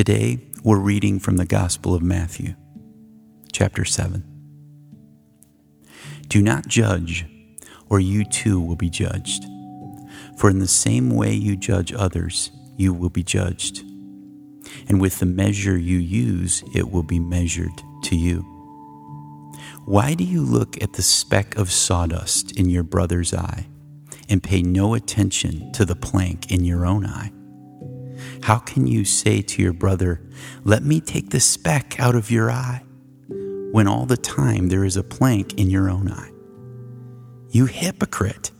Today, we're reading from the Gospel of Matthew, chapter 7. Do not judge, or you too will be judged. For in the same way you judge others, you will be judged. And with the measure you use, it will be measured to you. Why do you look at the speck of sawdust in your brother's eye and pay no attention to the plank in your own eye? How can you say to your brother, Let me take the speck out of your eye, when all the time there is a plank in your own eye? You hypocrite!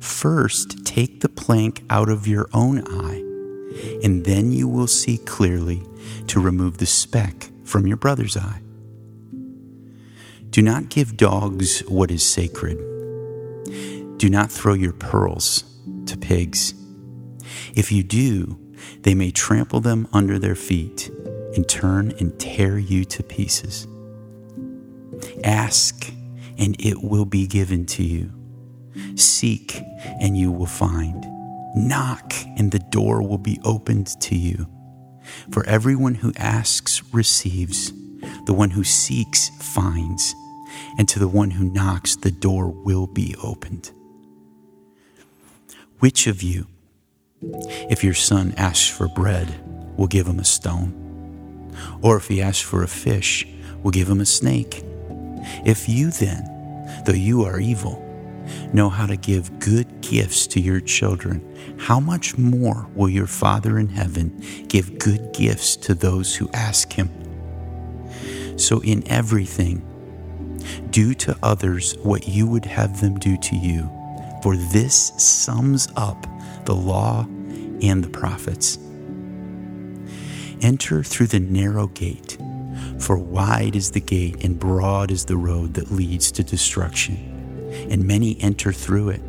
First take the plank out of your own eye, and then you will see clearly to remove the speck from your brother's eye. Do not give dogs what is sacred. Do not throw your pearls to pigs. If you do, they may trample them under their feet and turn and tear you to pieces. Ask, and it will be given to you. Seek, and you will find. Knock, and the door will be opened to you. For everyone who asks receives, the one who seeks finds, and to the one who knocks, the door will be opened. Which of you, if your son asks for bread, we'll give him a stone? Or if he asks for a fish, we'll give him a snake? If you then, though you are evil, know how to give good gifts to your children, how much more will your Father in heaven give good gifts to those who ask him? So, in everything, do to others what you would have them do to you, for this sums up the law and the prophets. Enter through the narrow gate, for wide is the gate and broad is the road that leads to destruction, and many enter through it.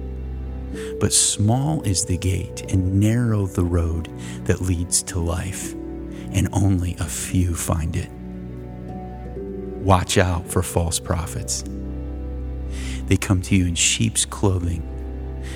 But small is the gate and narrow the road that leads to life, and only a few find it. Watch out for false prophets. They come to you in sheep's clothing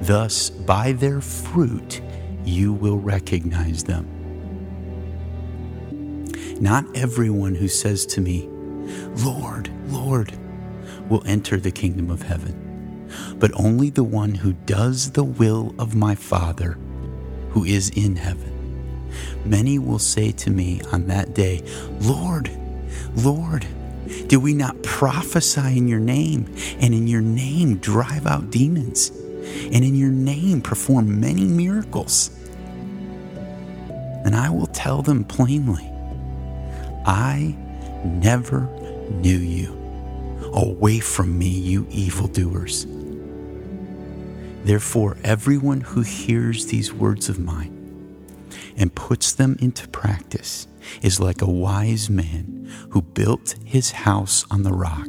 Thus, by their fruit, you will recognize them. Not everyone who says to me, Lord, Lord, will enter the kingdom of heaven, but only the one who does the will of my Father who is in heaven. Many will say to me on that day, Lord, Lord, did we not prophesy in your name and in your name drive out demons? And in your name perform many miracles. And I will tell them plainly, I never knew you. Away from me, you evildoers. Therefore, everyone who hears these words of mine and puts them into practice is like a wise man who built his house on the rock.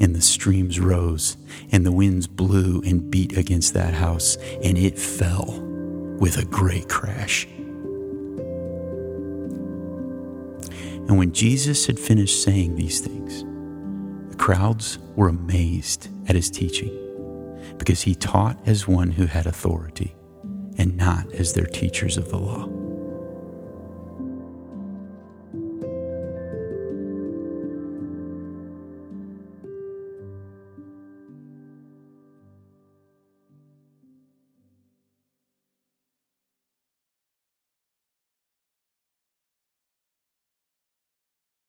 and the streams rose, and the winds blew and beat against that house, and it fell with a great crash. And when Jesus had finished saying these things, the crowds were amazed at his teaching, because he taught as one who had authority and not as their teachers of the law.